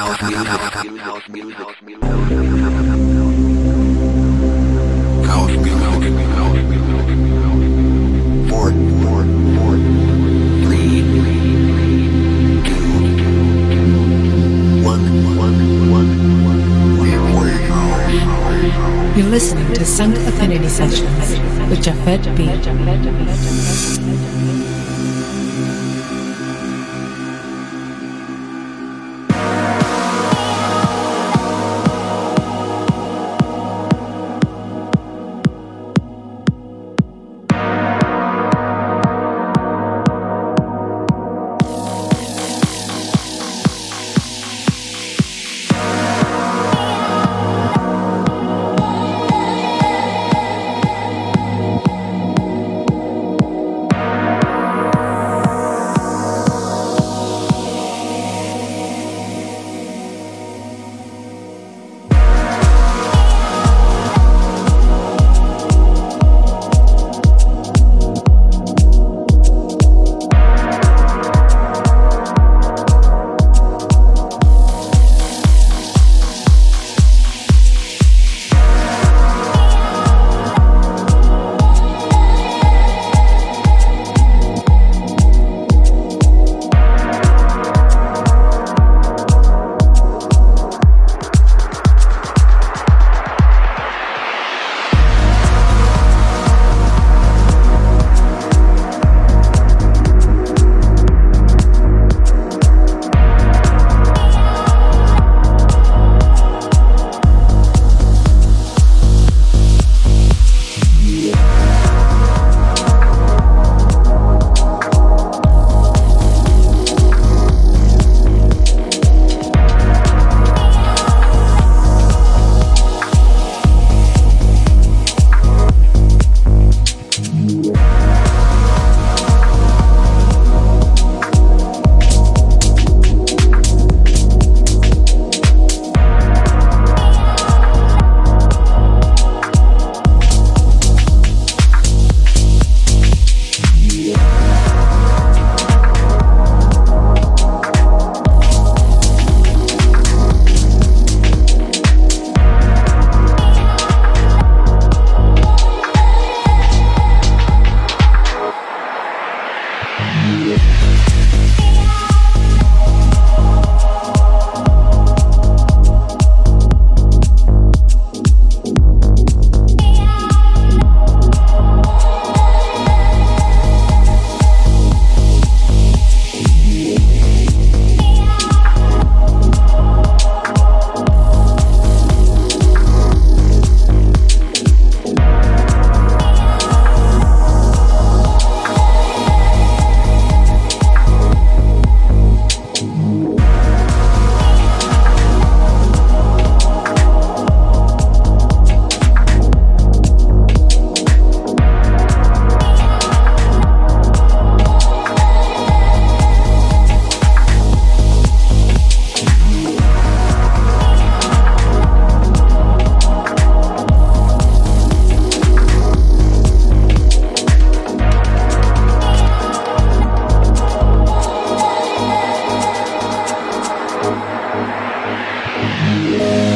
house music, house music, house music, house music, house music, house music, four, four, four, three, two, one, one, one, house. You're listening to Sync Affinity Sessions with Jafet B. It.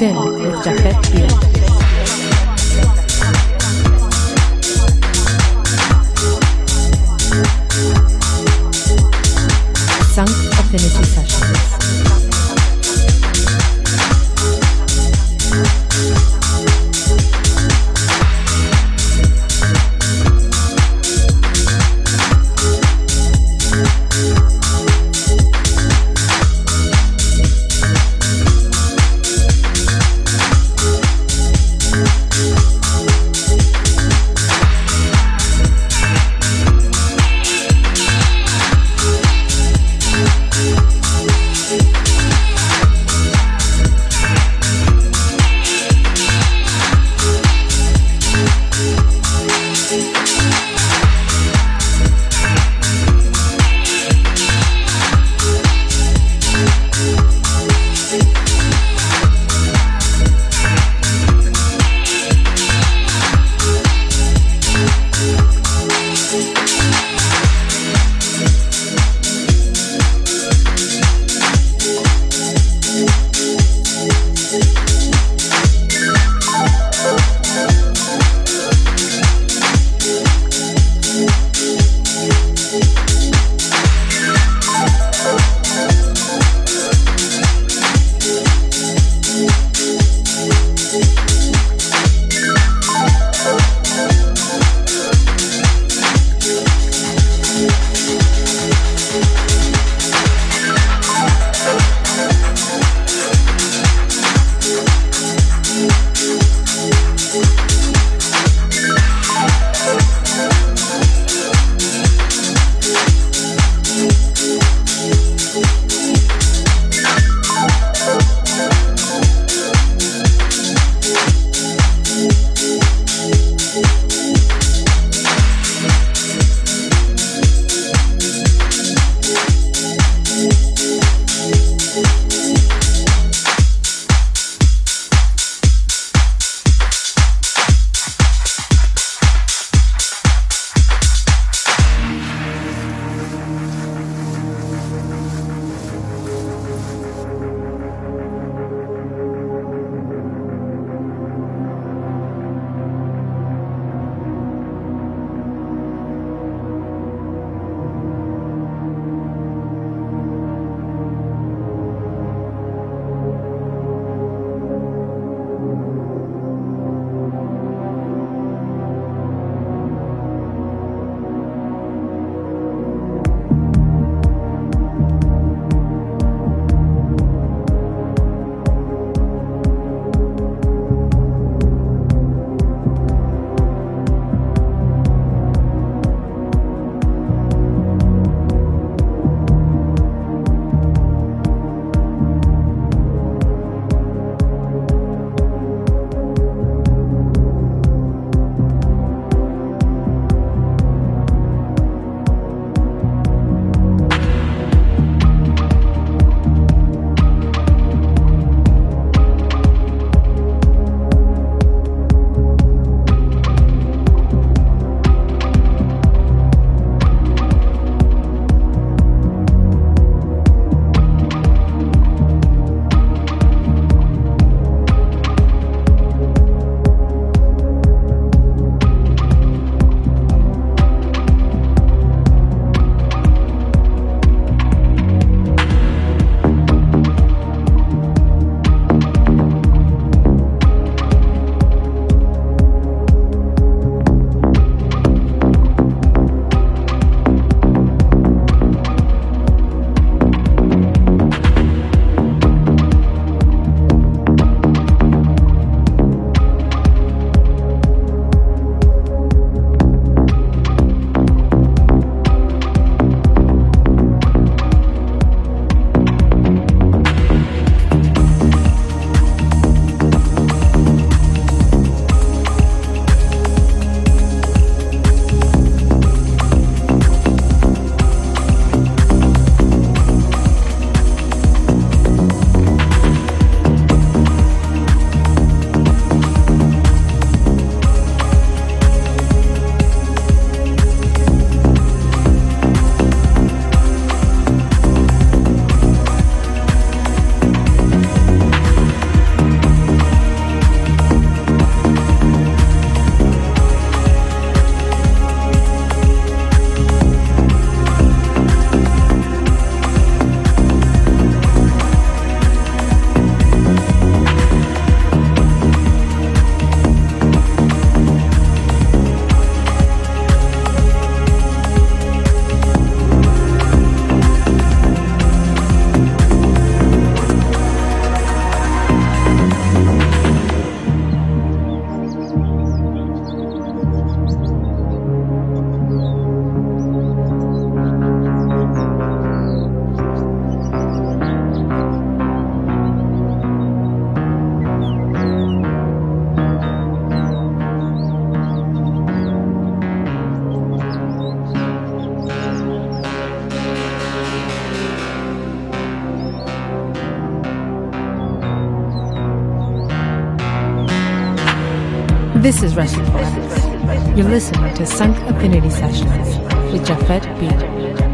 With Jafet Biel. Sunk Affinity Sessions. This is Poetics. You're listening to Sunk Affinity Sessions with Jafet B.